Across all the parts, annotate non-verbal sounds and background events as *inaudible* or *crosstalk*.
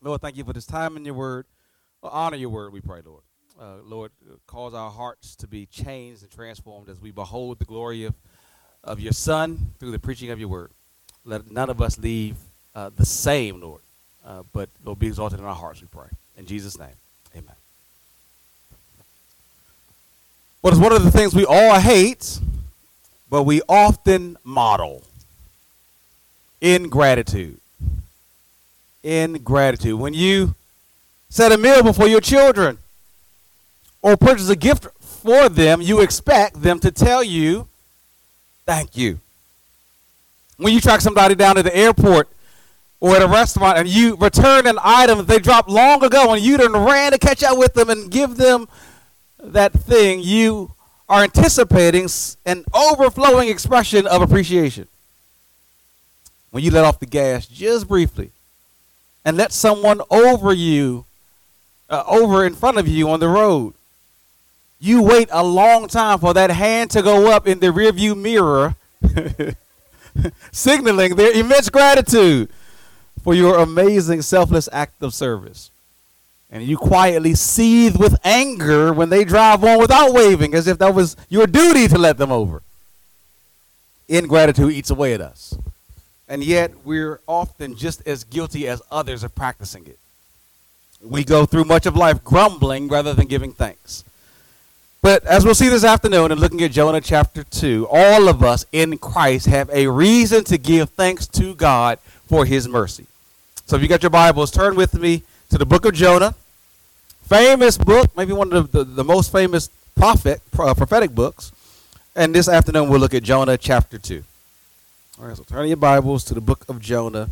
Lord, thank you for this time in your word. Well, honor your word, we pray, Lord. Uh, Lord, cause our hearts to be changed and transformed as we behold the glory of, of your Son through the preaching of your word. Let none of us leave uh, the same, Lord, uh, but Lord, be exalted in our hearts, we pray. In Jesus' name, amen. What is one of the things we all hate, but we often model? Ingratitude. Ingratitude. When you set a meal before your children or purchase a gift for them, you expect them to tell you, thank you. When you track somebody down at the airport or at a restaurant and you return an item they dropped long ago and you done ran to catch up with them and give them that thing, you are anticipating an overflowing expression of appreciation. When you let off the gas just briefly and let someone over you, uh, over in front of you on the road, you wait a long time for that hand to go up in the rearview mirror, *laughs* signaling their immense gratitude for your amazing selfless act of service. And you quietly seethe with anger when they drive on without waving, as if that was your duty to let them over. Ingratitude eats away at us. And yet, we're often just as guilty as others of practicing it. We go through much of life grumbling rather than giving thanks. But as we'll see this afternoon and looking at Jonah chapter 2, all of us in Christ have a reason to give thanks to God for his mercy. So if you got your Bibles, turn with me to the book of Jonah. Famous book, maybe one of the, the, most famous prophet, uh, prophetic books. And this afternoon we'll look at Jonah chapter 2. All right, so turn your Bibles to the book of Jonah.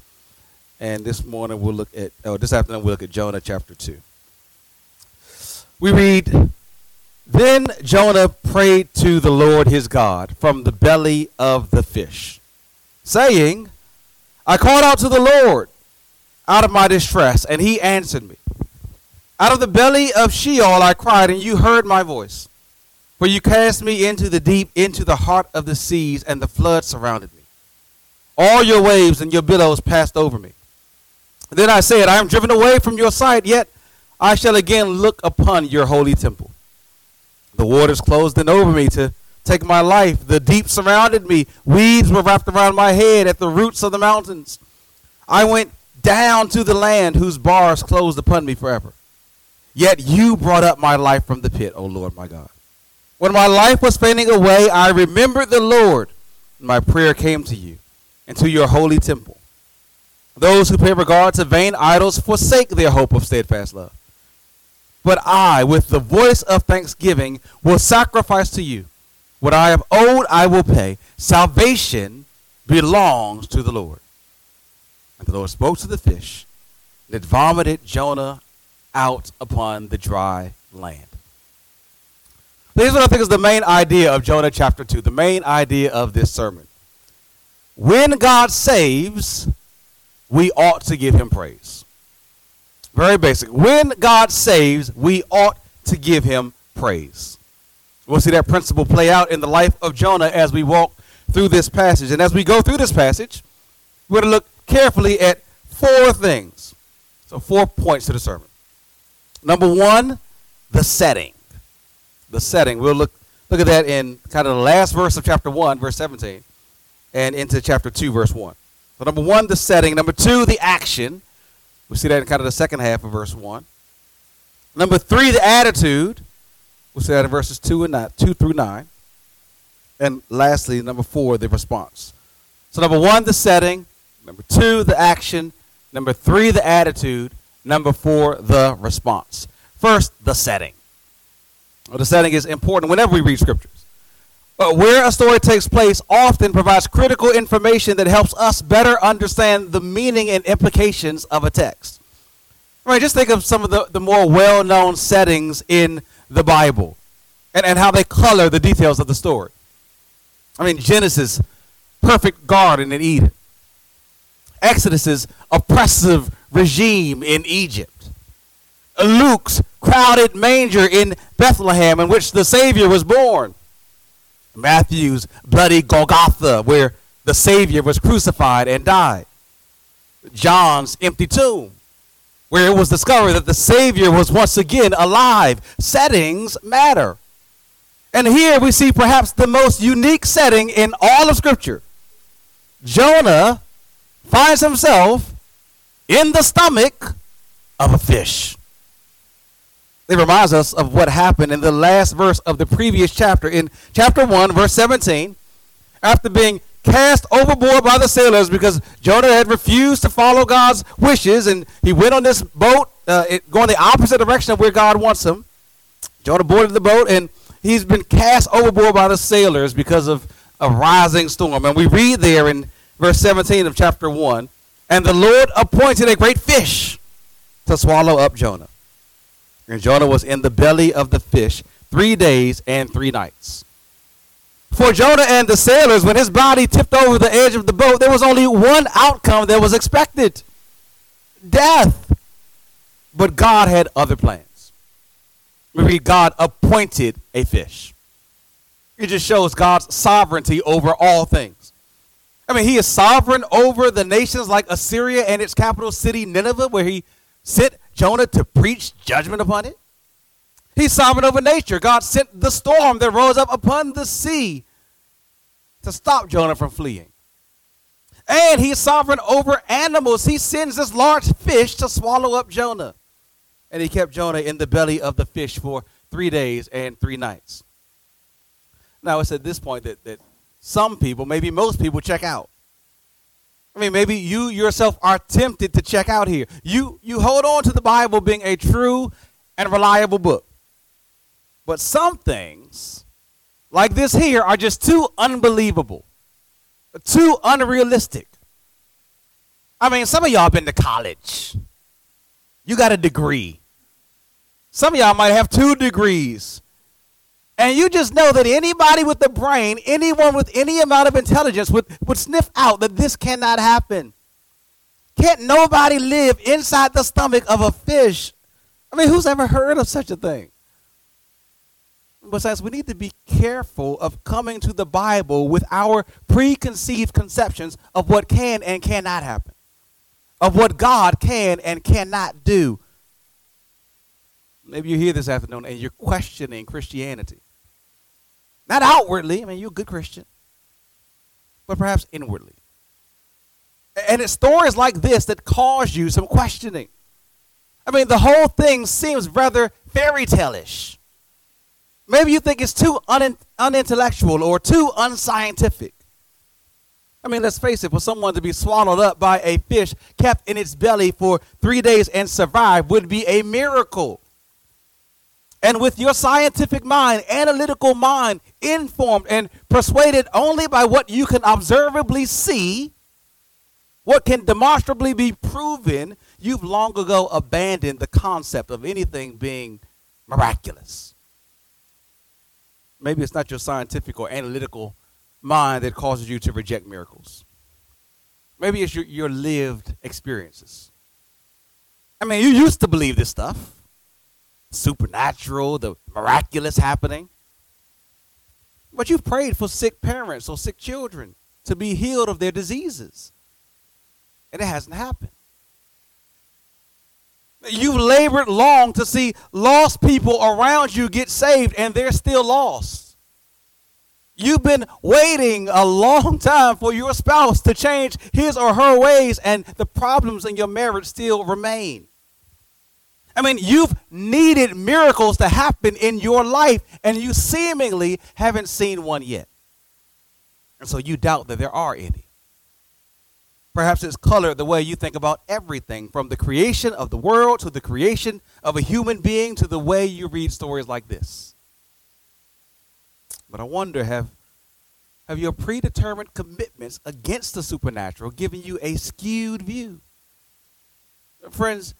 And this morning we'll look at, oh, this afternoon we'll look at Jonah chapter 2. We read, Then Jonah prayed to the Lord his God from the belly of the fish, saying, I called out to the Lord out of my distress, and he answered me. Out of the belly of Sheol I cried, and you heard my voice. For you cast me into the deep, into the heart of the seas, and the flood surrounded me. All your waves and your billows passed over me. Then I said, I am driven away from your sight, yet I shall again look upon your holy temple. The waters closed in over me to take my life. The deep surrounded me. Weeds were wrapped around my head at the roots of the mountains. I went down to the land whose bars closed upon me forever. Yet you brought up my life from the pit, O Lord my God. When my life was fading away, I remembered the Lord, my prayer came to you and to your holy temple. Those who pay regard to vain idols forsake their hope of steadfast love. But I, with the voice of thanksgiving, will sacrifice to you. What I have owed, I will pay. Salvation belongs to the Lord. And the Lord spoke to the fish, and it vomited Jonah out upon the dry land. Is what I think is the main idea of Jonah chapter 2, the main idea of this sermon. When God saves, we ought to give him praise. Very basic. When God saves, we ought to give him praise. We'll see that principle play out in the life of Jonah as we walk through this passage. And as we go through this passage, we're going to look carefully at four things. So, four points to the sermon. Number one, the setting. The setting. We'll look, look at that in kind of the last verse of chapter 1, verse 17, and into chapter 2, verse 1. So, number one, the setting. Number two, the action. We see that in kind of the second half of verse 1. Number three, the attitude. We'll see that in verses 2 and 9, 2 through 9. And lastly, number four, the response. So, number one, the setting. Number two, the action. Number three, the attitude. Number four, the response. First, the setting. Well, the setting is important whenever we read scriptures. But where a story takes place often provides critical information that helps us better understand the meaning and implications of a text. Mean, just think of some of the, the more well known settings in the Bible and, and how they color the details of the story. I mean, Genesis, perfect garden in Eden. Exodus's oppressive regime in Egypt. Luke's crowded manger in Bethlehem in which the Savior was born. Matthew's bloody Golgotha where the Savior was crucified and died. John's empty tomb. where it was discovered that the Savior was once again alive. Settings matter. And here we see perhaps the most unique setting in all of Scripture. Jonah finds himself in the stomach of a fish. It reminds us of what happened in the last verse of the previous chapter. In chapter 1, verse 17, after being cast overboard by the sailors because Jonah had refused to follow God's wishes and he went on this boat uh, it, going the opposite direction of where God wants him. Jonah boarded the boat and he's been cast overboard by the sailors because of a rising storm. And we read there in verse 17 of chapter 1 and the Lord appointed a great fish to swallow up Jonah. And Jonah was in the belly of the fish three days and three nights. For Jonah and the sailors, when his body tipped over the edge of the boat, there was only one outcome that was expected death. But God had other plans. Read God appointed a fish. It just shows God's sovereignty over all things. I mean, he is sovereign over the nations like Assyria and its capital city, Nineveh, where he sent Jonah to preach judgment upon it. He's sovereign over nature. God sent the storm that rose up upon the sea to stop Jonah from fleeing. And he's sovereign over animals. He sends this large fish to swallow up Jonah. And he kept Jonah in the belly of the fish for three days and three nights. Now, it's at this point that, that some people, maybe most people, check out. I mean, maybe you yourself are tempted to check out here. You, you hold on to the Bible being a true and reliable book. But some things, like this here, are just too unbelievable, too unrealistic. I mean, some of y'all been to college. You got a degree. Some of y'all might have two degrees. And you just know that anybody with a brain, anyone with any amount of intelligence would, would sniff out that this cannot happen. Can't nobody live inside the stomach of a fish? I mean, who's ever heard of such a thing? Besides, we need to be careful of coming to the Bible with our preconceived conceptions of what can and cannot happen, of what God can and cannot do. Maybe you're here this afternoon and you're questioning Christianity. Not outwardly. I mean, you're a good Christian. But perhaps inwardly. And it's stories like this that cause you some questioning. I mean, the whole thing seems rather fairy tale-ish. Maybe you think it's too un- unintellectual or too unscientific. I mean, let's face it, for someone to be swallowed up by a fish kept in its belly for three days and survive would be a miracle. And with your scientific mind, analytical mind, informed and persuaded only by what you can observably see, what can demonstrably be proven, you've long ago abandoned the concept of anything being miraculous. Maybe it's not your scientific or analytical mind that causes you to reject miracles. Maybe it's your, your lived experiences. I mean, you used to believe this stuff supernatural, the miraculous happening. But you've prayed for sick parents or sick children to be healed of their diseases. And it hasn't happened. You've labored long to see lost people around you get saved, and they're still lost. You've been waiting a long *laughs* time for your spouse to change his or her ways, and the problems in your marriage still remain. I mean, you've needed miracles to happen in your life, and you seemingly haven't seen one yet. And so you doubt that there are any. Perhaps it's colored the way you think about everything from the creation of the world to the creation of a human being to the way you read stories like this. But I wonder have, have your predetermined commitments against the supernatural given you a skewed view? Friends,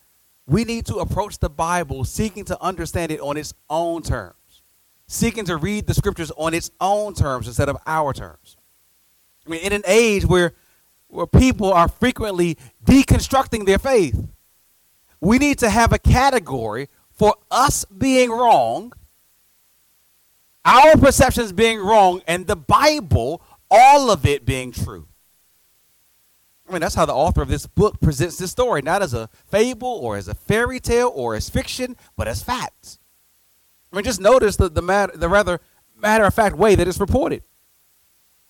we need to approach the Bible seeking to understand it on its own terms, seeking to read the scriptures on its own terms instead of our terms. I mean, in an age where, where people are frequently deconstructing their faith, we need to have a category for us being wrong, our perceptions being wrong, and the Bible, all of it being true. I mean, that's how the author of this book presents this story, not as a fable or as a fairy tale or as fiction, but as facts. I mean, just notice the, the, matter, the rather matter of fact way that it's reported.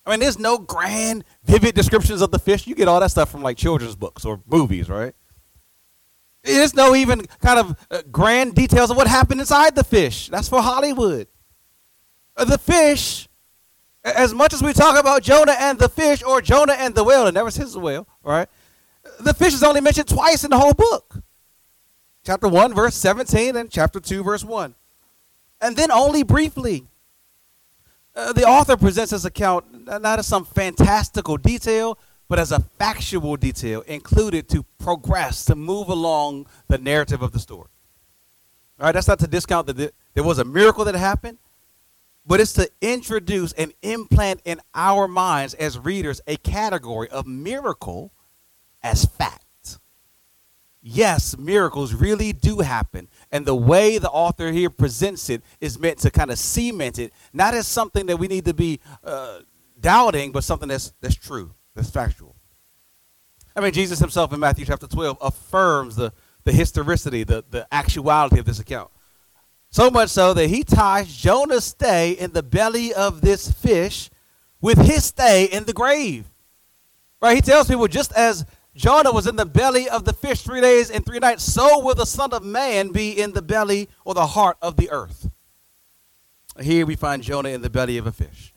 I mean, there's no grand, vivid descriptions of the fish. You get all that stuff from like children's books or movies, right? There's no even kind of uh, grand details of what happened inside the fish. That's for Hollywood. Uh, the fish, as much as we talk about Jonah and the fish or Jonah and the whale, it never says the whale, right? The fish is only mentioned twice in the whole book. Chapter 1, verse 17, and chapter 2, verse 1. And then only briefly. Uh, the author presents this account not as some fantastical detail, but as a factual detail included to progress, to move along the narrative of the story. All right, that's not to discount that there was a miracle that happened, but it's to introduce and implant in our minds as readers a category of miracle as fact. Yes, miracles really do happen. And the way the author here presents it is meant to kind of cement it, not as something that we need to be uh, doubting, but something that's, that's true, that's factual. I mean, Jesus himself in Matthew chapter 12 affirms the, the historicity, the, the actuality of this account. So much so that he ties Jonah's stay in the belly of this fish with his stay in the grave. Right? He tells people just as Jonah was in the belly of the fish three days and three nights, so will the Son of Man be in the belly or the heart of the earth. Here we find Jonah in the belly of a fish.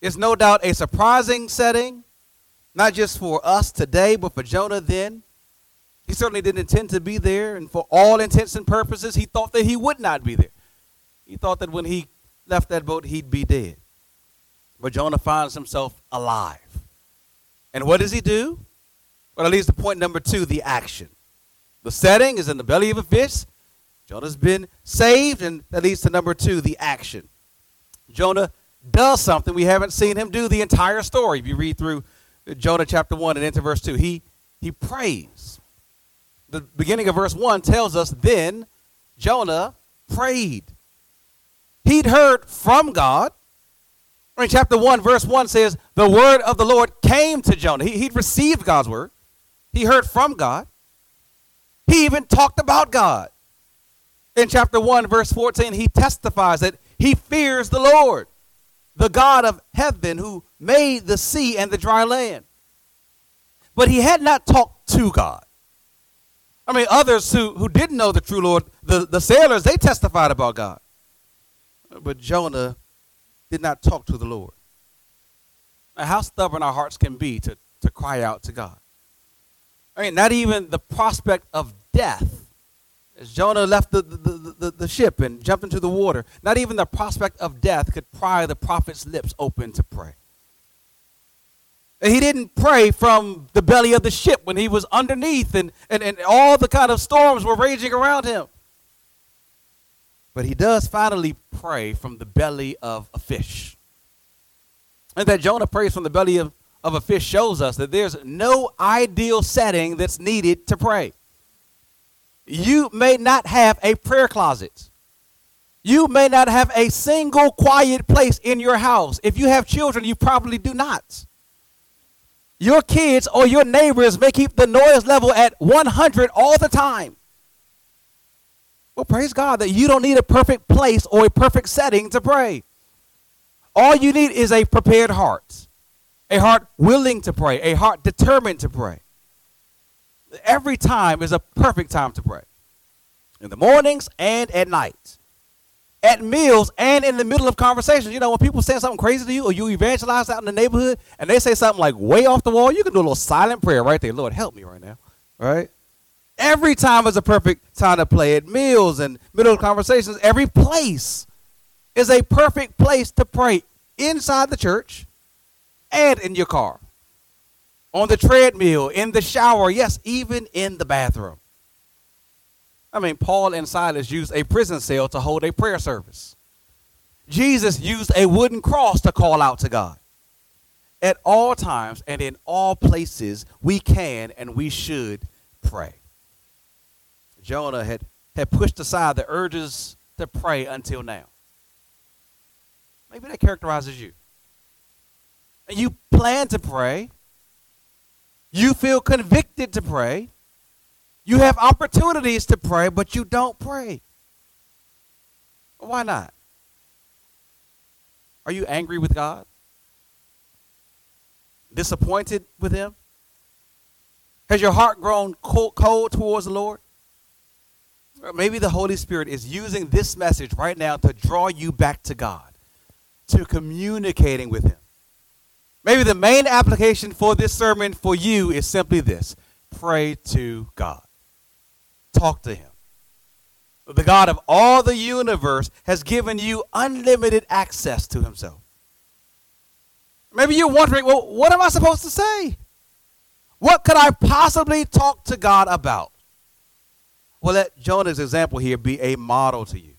It's no doubt a surprising setting, not just for us today, but for Jonah then. He certainly didn't intend to be there, and for all intents and purposes, he thought that he would not be there. He thought that when he left that boat, he'd be dead. But Jonah finds himself alive. And what does he do? Well, that leads to point number two the action. The setting is in the belly of a fish. Jonah's been saved, and that leads to number two the action. Jonah does something we haven't seen him do the entire story. If you read through Jonah chapter 1 and into verse 2, he, he prays. The beginning of verse 1 tells us then Jonah prayed. He'd heard from God. In chapter 1, verse 1 says, The word of the Lord came to Jonah. He, he'd received God's word. He heard from God. He even talked about God. In chapter 1, verse 14, he testifies that he fears the Lord, the God of heaven who made the sea and the dry land. But he had not talked to God. I mean, others who, who didn't know the true Lord, the, the sailors, they testified about God. But Jonah did not talk to the Lord. Now, how stubborn our hearts can be to, to cry out to God. I mean, not even the prospect of death. As Jonah left the, the, the, the, ship and jumped into the water, not even the prospect of death could pry the prophet's lips open to pray. And he didn't pray from the belly of the ship when he was underneath and, and, and all the kind of storms were raging around him. But he does finally pray from the belly of a fish. And that Jonah prays from the belly of of a fish shows us that there's no ideal setting that's needed to pray. You may not have a prayer closet. You may not have a single quiet place in your house. If you have children, you probably do not. Your kids or your neighbors may keep the noise level at 100 all the time. Well, praise God that you don't need a perfect place or a perfect setting to pray. All you need is a prepared heart a heart willing to pray, a heart determined to pray. Every time is a perfect time to pray. In the mornings and at night. At meals and in the middle of conversations. You know, when people say something crazy to you or you evangelize out in the neighborhood and they say something like way off the wall, you can do a little silent prayer right there. Lord, help me right now. Right? Every time is a perfect time to play. At meals and middle of conversations, every place is a perfect place to pray inside the church and in your car, on the treadmill, in the shower, yes, even in the bathroom. I mean, Paul and Silas used a prison cell to hold a prayer service. Jesus used a wooden cross to call out to God. At all times and in all places, we can and we should pray. Jonah had, had pushed aside the urges to pray until now. Maybe that characterizes you and you plan to pray, You feel convicted to pray. You have opportunities to pray, but you don't pray. Why not? Are you angry with God? Disappointed with Him? Has your heart grown cold, cold towards the Lord? Or maybe the Holy Spirit is using this message right now to draw you back to God, to communicating with Him. Maybe the main application for this sermon for you is simply this pray to God, talk to Him. The God of all the universe has given you unlimited access to Himself. Maybe you're wondering, well, what am I supposed to say? What could I possibly talk to God about? Well, let Jonah's example here be a model to you.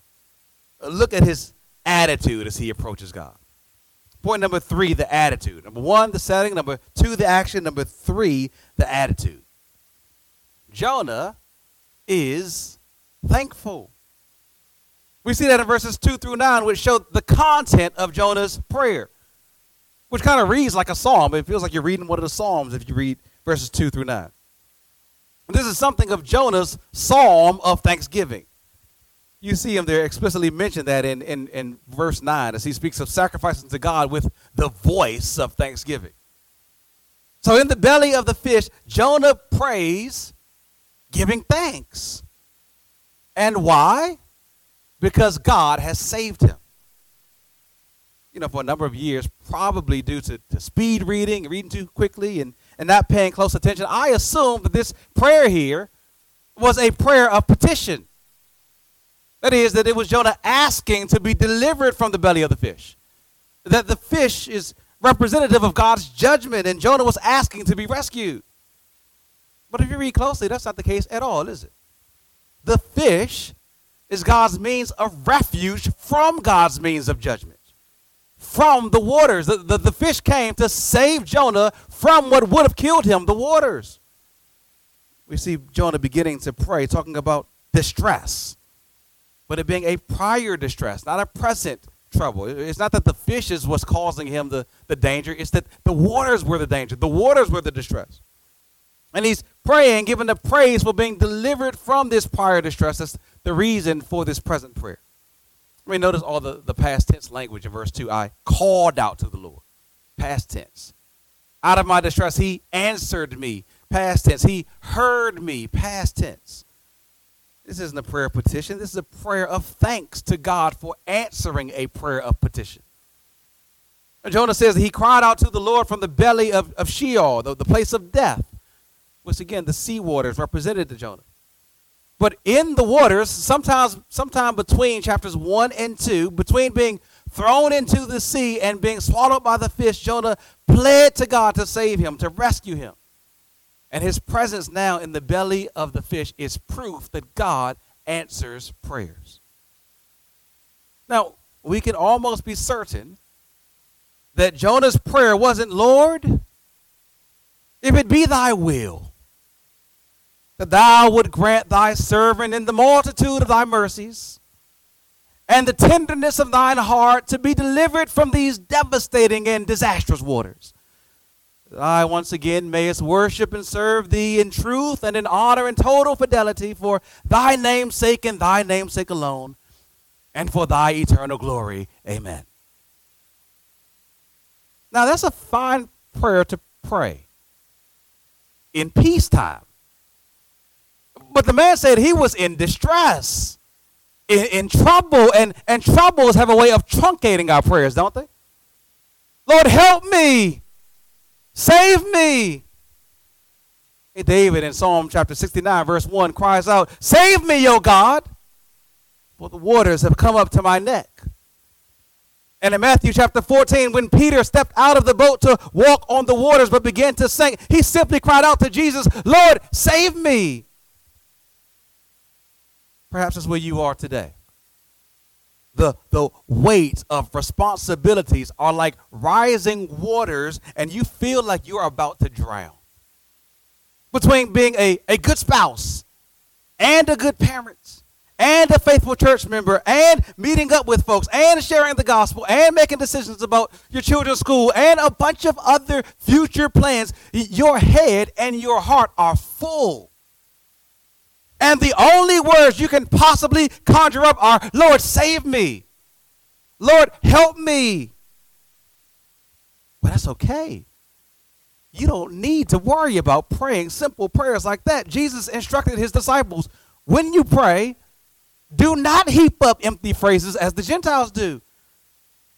Look at his attitude as he approaches God. Point number three, the attitude. Number one, the setting. Number two, the action. Number three, the attitude. Jonah is thankful. We see that in verses 2 through 9, which show the content of Jonah's prayer, which kind of reads like a psalm. It feels like you're reading one of the psalms if you read verses 2 through 9. This is something of Jonah's psalm of thanksgiving. You see him there explicitly mention that in, in, in verse 9 as he speaks of sacrificing to God with the voice of thanksgiving. So, in the belly of the fish, Jonah prays, giving thanks. And why? Because God has saved him. You know, for a number of years, probably due to, to speed reading, reading too quickly, and, and not paying close attention, I assumed that this prayer here was a prayer of petition. That is, that it was Jonah asking to be delivered from the belly of the fish. That the fish is representative of God's judgment, and Jonah was asking to be rescued. But if you read closely, that's not the case at all, is it? The fish is God's means of refuge from God's means of judgment, from the waters. The, the, the, fish came to save Jonah from what would have killed him, the waters. We see Jonah beginning to pray, talking about distress, but it being a prior distress, not a present trouble. It's not that the fish is what's causing him the, the danger, it's that the waters were the danger, the waters were the distress. And he's praying, giving the praise for being delivered from this prior distress. That's the reason for this present prayer. I mean, notice all the, the past tense language in verse 2. I called out to the Lord. Past tense. Out of my distress, he answered me. Past tense. He heard me. Past tense. This isn't a prayer petition. This is a prayer of thanks to God for answering a prayer of petition. Jonah says he cried out to the Lord from the belly of, of Sheol, the, the place of death which again the sea waters represented to Jonah. But in the waters, sometimes sometime between chapters 1 and 2, between being thrown into the sea and being swallowed by the fish, Jonah pled to God to save him, to rescue him. And his presence now in the belly of the fish is proof that God answers prayers. Now, we can almost be certain that Jonah's prayer wasn't, Lord, if it be thy will, that thou would grant thy servant in the multitude of thy mercies and the tenderness of thine heart to be delivered from these devastating and disastrous waters. That I once again mayest worship and serve thee in truth and in honor and total fidelity for thy name's sake and thy name's sake alone, and for thy eternal glory. Amen. Now that's a fine prayer to pray in peacetime. But the man said he was in distress, in, in trouble, and, and troubles have a way of truncating our prayers, don't they? Lord, help me. Save me. David in Psalm chapter 69, verse 1 cries out, Save me, O God, for the waters have come up to my neck. And in Matthew chapter 14, when Peter stepped out of the boat to walk on the waters but began to sink, he simply cried out to Jesus, Lord, save me. Perhaps that's where you are today. The, the weight of responsibilities are like rising waters, and you feel like you're about to drown. Between being a, a good spouse, and a good parent, and a faithful church member and meeting up with folks and sharing the gospel and making decisions about your children's school and a bunch of other future plans, your head and your heart are full. And the only words you can possibly conjure up are, Lord, save me. Lord, help me. But that's okay. You don't need to worry about praying simple prayers like that. Jesus instructed his disciples when you pray, do not heap up empty phrases as the Gentiles do.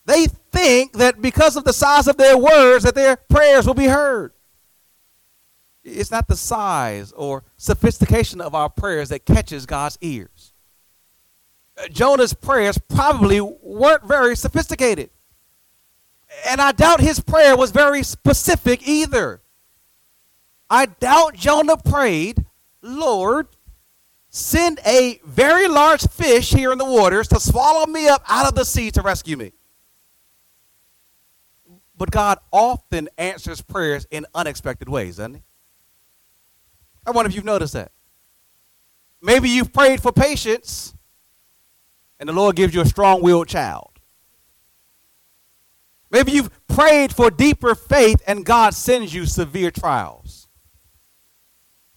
They think that because of the size of their words that their prayers will be heard. It's not the size or sophistication of our prayers that catches God's ears. Uh, Jonah's prayers probably weren't very sophisticated. And I doubt his prayer was very specific either. I doubt Jonah prayed, Lord, send a very large fish here in the waters to swallow me up out of the sea to rescue me. But God often answers prayers in unexpected ways, doesn't he? I wonder if you've noticed that. Maybe you've prayed for patience and the Lord gives you a strong willed child. Maybe you've prayed for deeper faith and God sends you severe trials.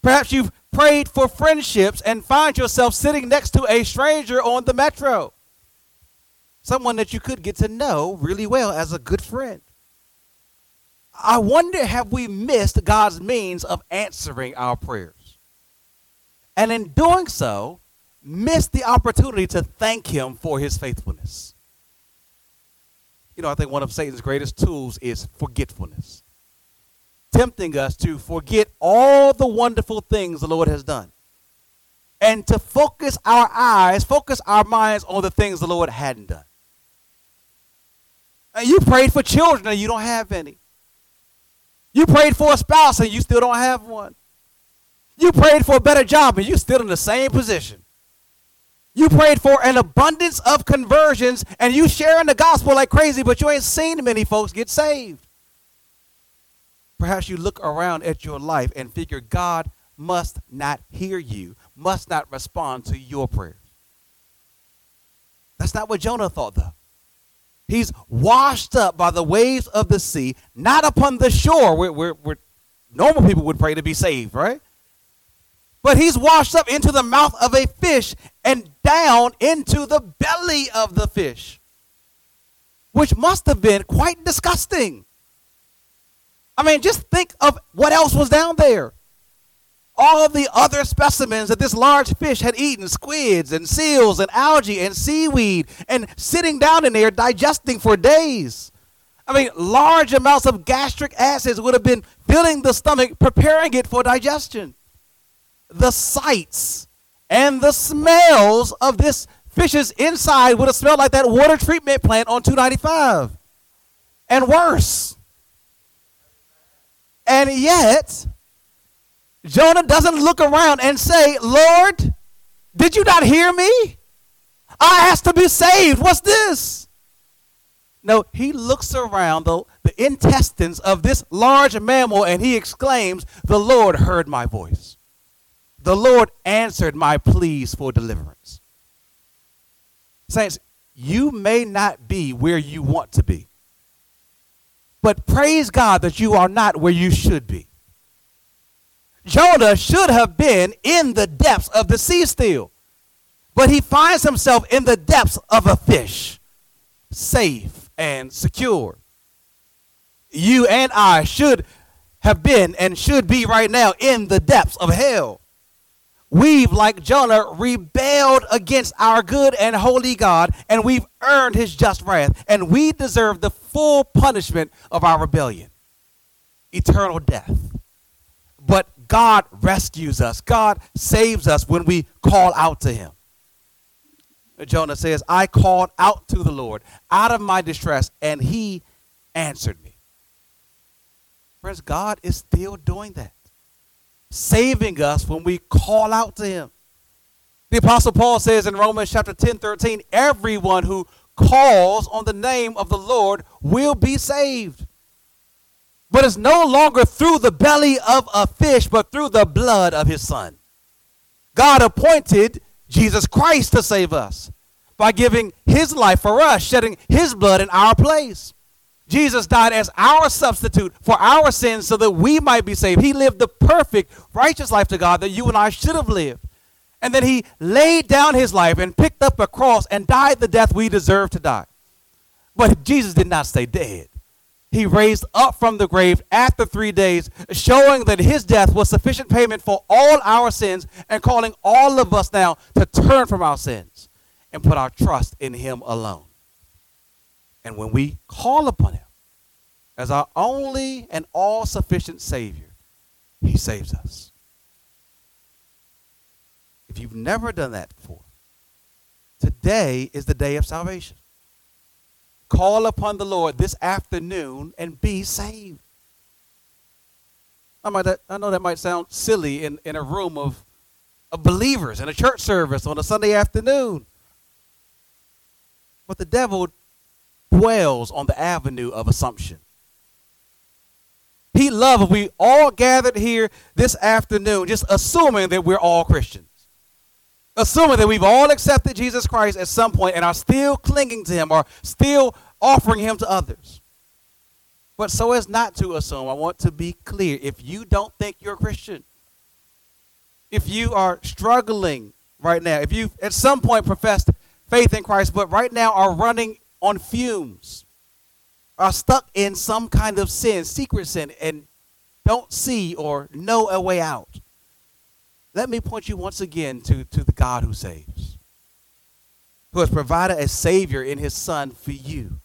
Perhaps you've prayed for friendships and find yourself sitting next to a stranger on the metro. Someone that you could get to know really well as a good friend. I wonder have we missed God's means of answering our prayers? And in doing so, missed the opportunity to thank Him for His faithfulness. You know, I think one of Satan's greatest tools is forgetfulness, tempting us to forget all the wonderful things the Lord has done and to focus our eyes, focus our minds on the things the Lord hadn't done. And you prayed for children and you don't have any. You prayed for a spouse and you still don't have one. You prayed for a better job and you're still in the same position. You prayed for an abundance of conversions and you sharing the gospel like crazy, but you ain't seen many folks get saved. Perhaps you look around at your life and figure God must not hear you, must not respond to your prayers. That's not what Jonah thought, though. He's washed up by the waves of the sea, not upon the shore where, where, where normal people would pray to be saved, right? But he's washed up into the mouth of a fish and down into the belly of the fish, which must have been quite disgusting. I mean, just think of what else was down there all the other specimens that this large fish had eaten squids and seals and algae and seaweed and sitting down in there digesting for days. I mean, large amounts of gastric acids would have been filling the stomach, preparing it for digestion. The sights and the smells of this fish's inside would have smelled like that water treatment plant on 295 and worse. And yet, Jonah doesn't look around and say, Lord, did you not hear me? I asked to be saved. What's this? No, he looks around the, the intestines of this large mammal and he exclaims, The Lord heard my voice. The Lord answered my pleas for deliverance. Saints, you may not be where you want to be, but praise God that you are not where you should be. Jonah should have been in the depths of the sea still. But he finds himself in the depths of a fish, safe and secure. You and I should have been and should be right now in the depths of hell. We've, like Jonah, rebelled against our good and holy God, and we've earned his just wrath, and we deserve the full punishment of our rebellion eternal death. God rescues us. God saves us when we call out to him. Jonah says, I called out to the Lord out of my distress, and he answered me. Friends, God is still doing that, saving us when we call out to him. The Apostle Paul says in Romans chapter 10 13, everyone who calls on the name of the Lord will be saved. But it's no longer through the belly of a fish, but through the blood of his son. God appointed Jesus Christ to save us by giving his life for us, shedding his blood in our place. Jesus died as our substitute for our sins so that we might be saved. He lived the perfect, righteous life to God that you and I should have lived. And then he laid down his life and picked up a cross and died the death we deserve to die. But Jesus did not stay dead. He raised up from the grave after three days, showing that his death was sufficient payment for all our sins and calling all of us now to turn from our sins and put our trust in him alone. And when we call upon him as our only and all sufficient Savior, he saves us. If you've never done that before, today is the day of salvation. Call upon the Lord this afternoon and be saved. I, might, I know that might sound silly in, in a room of, of believers in a church service on a Sunday afternoon. But the devil dwells on the avenue of assumption. He loves if we all gathered here this afternoon, just assuming that we're all Christians. Assuming that we've all accepted Jesus Christ at some point and are still clinging to him or still offering him to others. But so as not to assume, I want to be clear. If you don't think you're a Christian, if you are struggling right now, if you at some point professed faith in Christ, but right now are running on fumes, are stuck in some kind of sin, secret sin, and don't see or know a way out, let me point you once again to, to the God who saves, who has provided a Savior in His Son for you.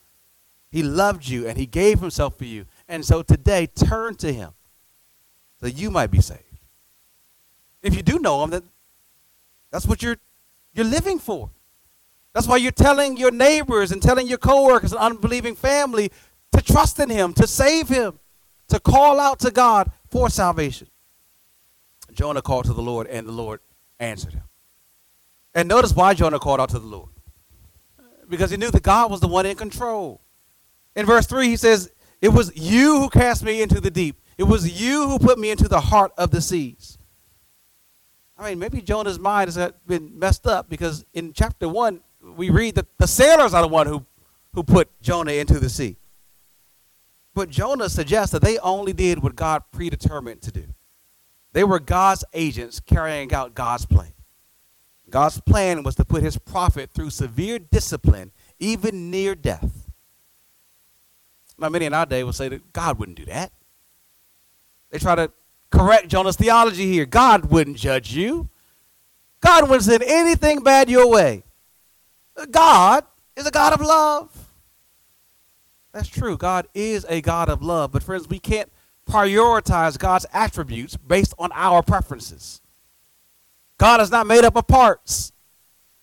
He loved you and He gave Himself for you. And so today, turn to Him so you might be saved. If you do know Him, that that's what you're, you're living for. That's why you're telling your neighbors and telling your coworkers and unbelieving family to trust in him, to save him, to call out to God for salvation. Jonah called to the Lord, and the Lord answered him. And notice why Jonah called out to the Lord. Because he knew that God was the one in control. In verse 3, he says, It was you who cast me into the deep. It was you who put me into the heart of the seas. I mean, maybe Jonah's mind has been messed up because in chapter 1, we read that the sailors are the one who, who put Jonah into the sea. But Jonah suggests that they only did what God predetermined to do. They were God's agents carrying out God's plan. God's plan was to put his prophet through severe discipline, even near death. Now, many in our day will say that God wouldn't do that. They try to correct Jonah's theology here. God wouldn't judge you. God wouldn't send anything bad your way. God is a God of love. That's true. God is a God of love. But, friends, we can't prioritize God's attributes based on our preferences. God is not made up of parts.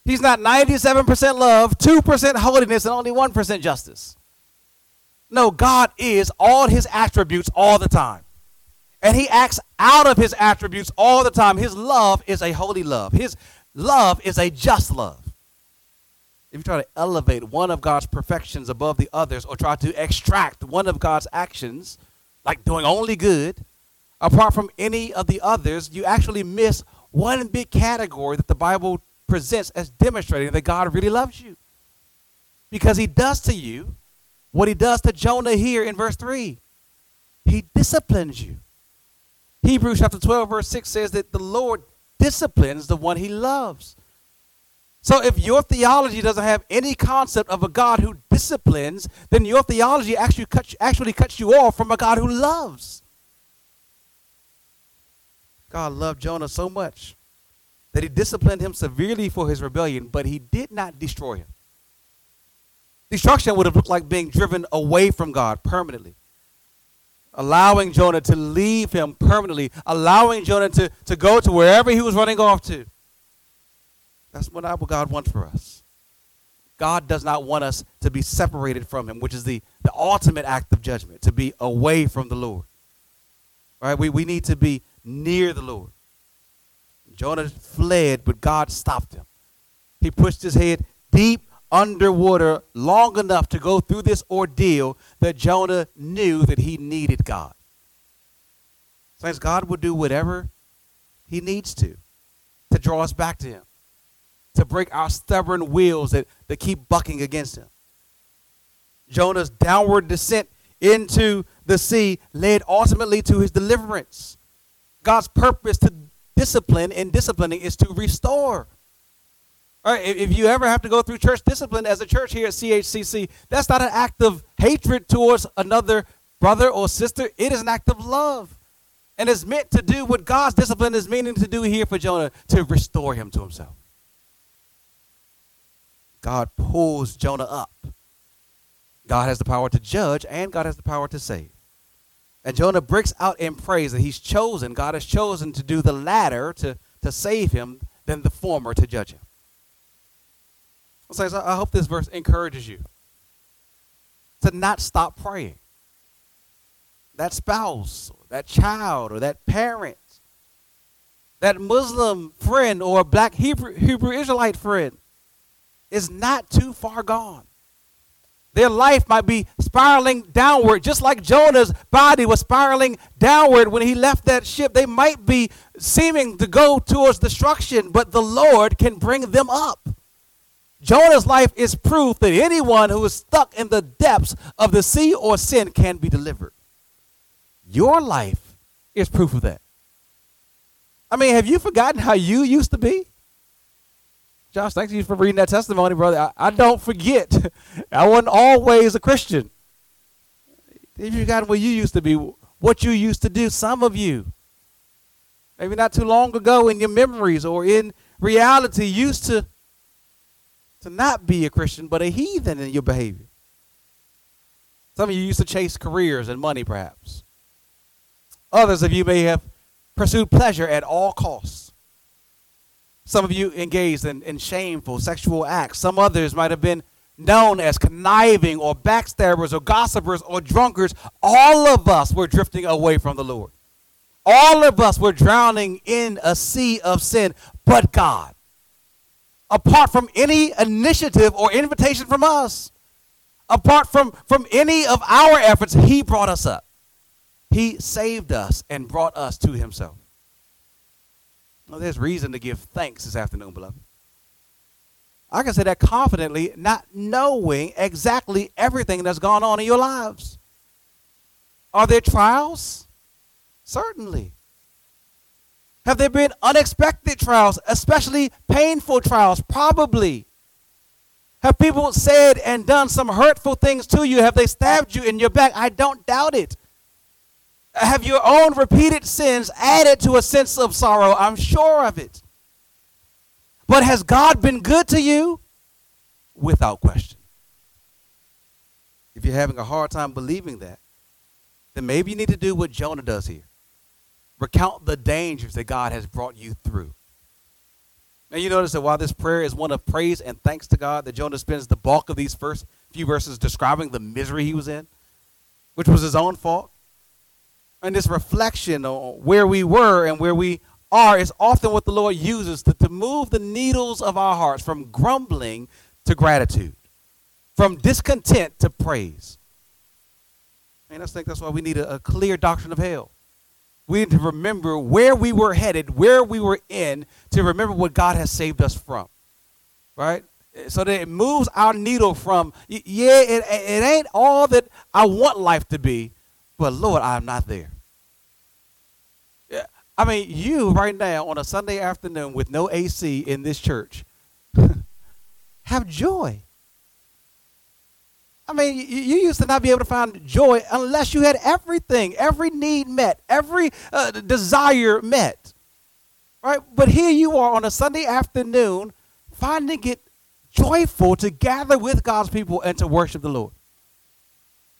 He's not 97% love, 2% holiness, and only 1% justice. No, God is all his attributes all the time. And he acts out of his attributes all the time. His love is a holy love, his love is a just love if you try to elevate one of God's perfections above the others or try to extract one of God's actions, like doing only good, apart from any of the others, you actually miss one big category that the Bible presents as demonstrating that God really loves you. Because he does to you what he does to Jonah here in verse 3. He disciplines you. Hebrews chapter 12, verse 6 says that the Lord disciplines the one he loves. So if your theology doesn't have any concept of a God who disciplines, then your theology actually cuts, actually cuts you off from a God who loves. God loved Jonah so much that he disciplined him severely for his rebellion, but he did not destroy him. Destruction would have looked like being driven away from God permanently, allowing Jonah to leave him permanently, allowing Jonah to, to go to wherever he was running off to. That's what God wants for us. God does not want us to be separated from him, which is the, the ultimate act of judgment, to be away from the Lord. Right, we, we need to be near the Lord. Jonah fled, but God stopped him. He pushed his head deep underwater long enough to go through this ordeal that Jonah knew that he needed God. Saints, God will do whatever he needs to to draw us back to him. To break our stubborn wills that, that keep bucking against him. Jonah's downward descent into the sea led ultimately to his deliverance. God's purpose to discipline and disciplining is to restore. All right, if you ever have to go through church discipline as a church here at CHCC, that's not an act of hatred towards another brother or sister. It is an act of love. And it's meant to do what God's discipline is meaning to do here for Jonah to restore him to himself. God pulls Jonah up. God has the power to judge and God has the power to save. And Jonah breaks out in praise that he's chosen, God has chosen to do the latter to, to save him than the former to judge him. I hope this verse encourages you to not stop praying. That spouse, that child, or that parent, that Muslim friend or black Hebrew, Hebrew Israelite friend is not too far gone. Their life might be spiraling downward, just like Jonah's body was spiraling downward when he left that ship. They might be seeming to go towards destruction, but the Lord can bring them up. Jonah's life is proof that anyone who is stuck in the depths of the sea or sin can be delivered. Your life is proof of that. I mean, have you forgotten how you used to be? Josh, thank you for reading that testimony, brother. I, I don't forget. *laughs* I wasn't always a Christian. Have you got what you used to be, what you used to do, some of you. Maybe not too long ago in your memories or in reality used to, to not be a Christian, but a heathen in your behavior. Some of you used to chase careers and money, perhaps. Others of you may have pursued pleasure at all costs. Some of you engaged in, in shameful sexual acts. Some others might have been known as conniving or backstabbers or gossipers or drunkards. All of us were drifting away from the Lord. All of us were drowning in a sea of sin, but God. Apart from any initiative or invitation from us, apart from, from any of our efforts, He brought us up. He saved us and brought us to Himself. Well, there's reason to give thanks this afternoon, beloved. I can say that confidently, not knowing exactly everything that's gone on in your lives. Are there trials? Certainly. Have there been unexpected trials, especially painful trials? Probably. Have people said and done some hurtful things to you? Have they stabbed you in your back? I don't doubt it have your own repeated sins added to a sense of sorrow. I'm sure of it. But has God been good to you? Without question. If you're having a hard time believing that, then maybe you need to do what Jonah does here recount the dangers that God has brought you through. Now, you notice that while this prayer is one of praise and thanks to God, that Jonah spends the bulk of these first few verses describing the misery he was in, which was his own fault and this reflection on where we were and where we are is often what the Lord uses to, to move the needles of our hearts from grumbling to gratitude, from discontent to praise. And I think that's why we need a, a clear doctrine of hell. We need to remember where we were headed, where we were in, to remember what God has saved us from. Right? So that it moves our needle from, yeah, it, it ain't all that I want life to be, but Lord, I'm not there. I mean, you right now on a Sunday afternoon with no AC in this church *laughs* have joy. I mean, you, used to not be able to find joy unless you had everything, every need met, every uh, desire met. Right? But here you are on a Sunday afternoon finding it joyful to gather with God's people and to worship the Lord.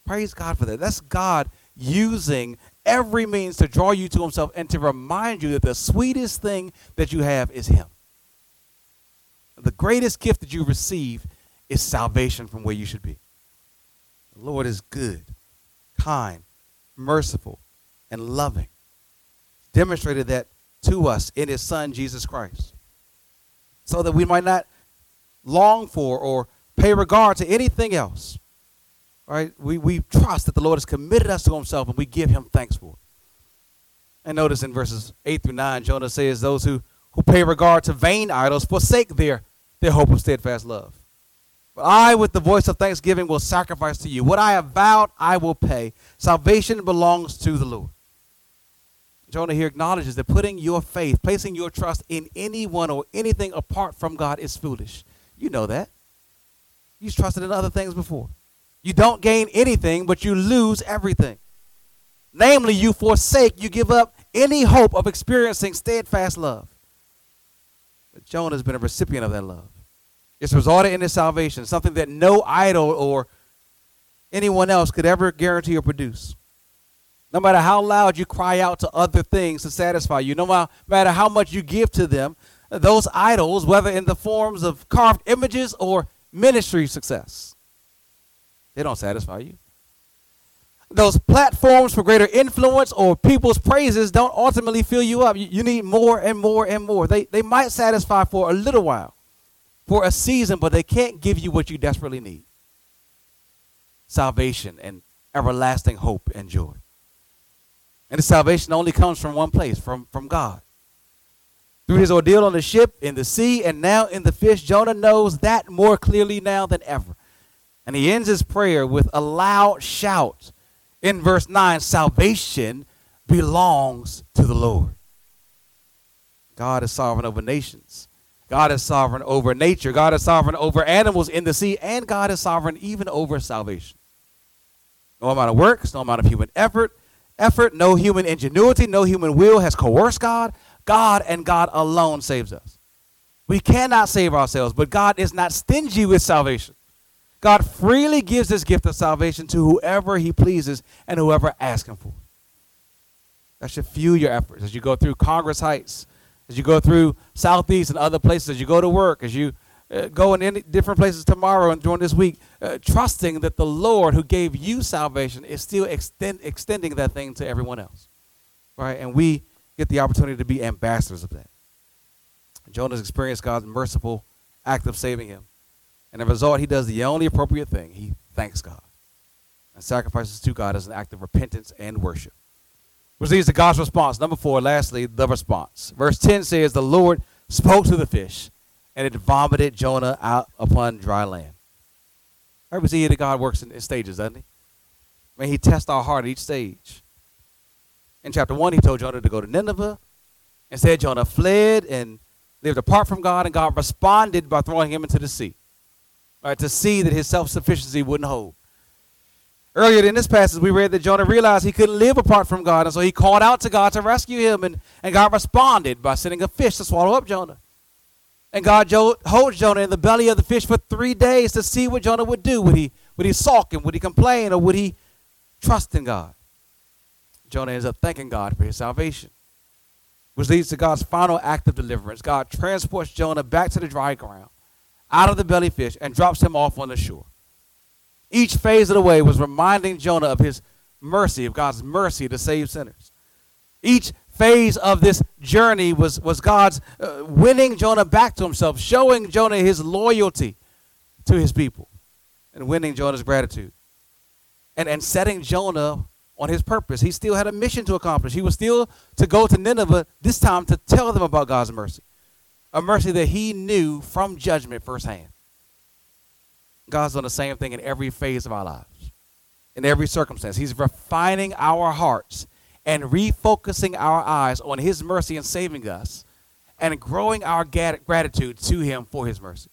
Praise God for that. That's God using every means to draw you to himself and to remind you that the sweetest thing that you have is him. The greatest gift that you receive is salvation from where you should be. The Lord is good, kind, merciful, and loving. Demonstrated that to us in his son Jesus Christ. So that we might not long for or pay regard to anything else Right? We, we trust that the Lord has committed us to himself and we give him thanks for it. And notice in verses 8 through 9, Jonah says, Those who, who pay regard to vain idols forsake their their hope of steadfast love. But I, with the voice of thanksgiving, will sacrifice to you. What I have vowed, I will pay. Salvation belongs to the Lord. Jonah here acknowledges that putting your faith, placing your trust in anyone or anything apart from God is foolish. You know that. You've trusted in other things before. You don't gain anything, but you lose everything. Namely, you forsake, you give up any hope of experiencing steadfast love. But Jonah has been a recipient of that love. It's resulted in his salvation, something that no idol or anyone else could ever guarantee or produce. No matter how loud you cry out to other things to satisfy you, no matter how much you give to them, those idols, whether in the forms of carved images or ministry success, they don't satisfy you. Those platforms for greater influence or people's praises don't ultimately fill you up. You, need more and more and more. They, they might satisfy for a little while, for a season, but they can't give you what you desperately need salvation and everlasting hope and joy. And the salvation only comes from one place, from, from God. Through his ordeal on the ship, in the sea, and now in the fish, Jonah knows that more clearly now than ever. And he ends his prayer with a loud shout in verse 9 salvation belongs to the Lord. God is sovereign over nations. God is sovereign over nature. God is sovereign over animals in the sea. And God is sovereign even over salvation. No amount of works, no amount of human effort, effort, no human ingenuity, no human will has coerced God. God and God alone saves us. We cannot save ourselves, but God is not stingy with salvation. God freely gives this gift of salvation to whoever he pleases and whoever asks him for. That should fuel your efforts as you go through Congress Heights, as you go through Southeast and other places, as you go to work, as you uh, go in any different places tomorrow and during this week, uh, trusting that the Lord who gave you salvation is still extend, extending that thing to everyone else. Right? And we get the opportunity to be ambassadors of that. Jonah's experienced God's merciful act of saving him. And the result, he does the only appropriate thing. He thanks God and sacrifices to God as an act of repentance and worship. Which leads to God's response. Number four, lastly, the response. Verse 10 says, The Lord spoke to the fish, and it vomited Jonah out upon dry land. Ever see that God works in, in stages, doesn't he? Mean, he tests our heart at each stage. In chapter 1, he told Jonah to go to Nineveh. Instead, Jonah fled and lived apart from God, and God responded by throwing him into the sea to see that his self sufficiency wouldn't hold. Earlier in this passage, we read that Jonah realized he couldn't live apart from God, and so he called out to God to rescue him, and, and God responded by sending a fish to swallow up Jonah. And God jo- holds Jonah in the belly of the fish for three days to see what Jonah would do. Would he, would he sulk and would he complain or would he trust in God? Jonah ends up thanking God for his salvation, which leads to God's final act of deliverance. God transports Jonah back to the dry ground out of the belly fish and drops him off on the shore. Each phase of the way was reminding Jonah of his mercy, of God's mercy to save sinners. Each phase of this journey was, was God's uh, winning Jonah back to himself, showing Jonah his loyalty to his people, and winning Jonah's gratitude. And, and setting Jonah on his purpose. He still had a mission to accomplish. He was still to go to Nineveh, this time to tell them about God's mercy a mercy that he knew from judgment firsthand. God's done the same thing in every phase of our lives, in every circumstance. He's refining our hearts and refocusing our eyes on his mercy and saving us and growing our gratitude to him for his mercy.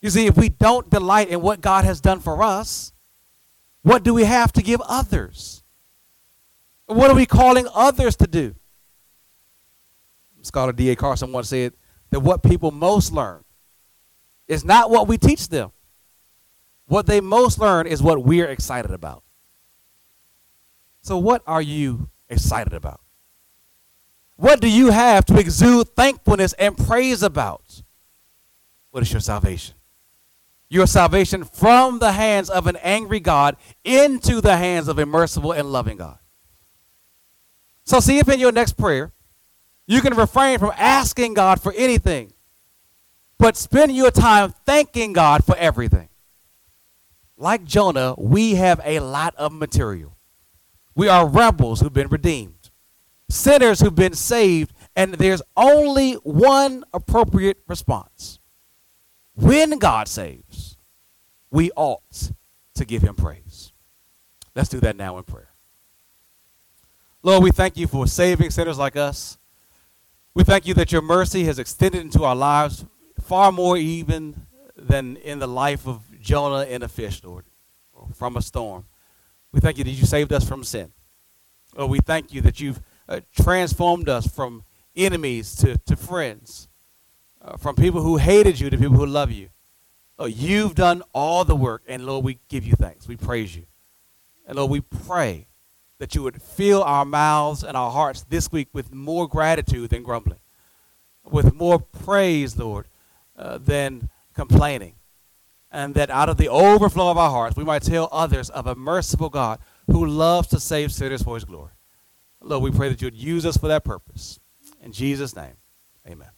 You see, if we don't delight in what God has done for us, what do we have to give others? What are we calling others to do? Scholar D.A. Carson once said, that what people most learn is not what we teach them. What they most learn is what we're excited about. So, what are you excited about? What do you have to exude thankfulness and praise about? What is your salvation? Your salvation from the hands of an angry God into the hands of a merciful and loving God. So, see if in your next prayer you can refrain from asking God for anything, but spend your time thanking God for everything. Like Jonah, we have a lot of material. We are rebels who've been redeemed, sinners who've been saved, and there's only one appropriate response when God saves, we ought to give him praise. Let's do that now in prayer. Lord, we thank you for saving sinners like us. We thank you that your mercy has extended into our lives far more even than in the life of Jonah in a fish, Lord, from a storm. We thank you that you saved us from sin. Oh, we thank you that you've uh, transformed us from enemies to, to friends, uh, from people who hated you to people who love you. Oh, you've done all the work, and Lord, we give you thanks. We praise you. And Lord, we pray that you would fill our mouths and our hearts this week with more gratitude than grumbling, with more praise, Lord, uh, than complaining. And that out of the overflow of our hearts, we might tell others of a merciful God who loves to save sinners for his glory. Lord, we pray that you would use us for that purpose. In Jesus' name, amen.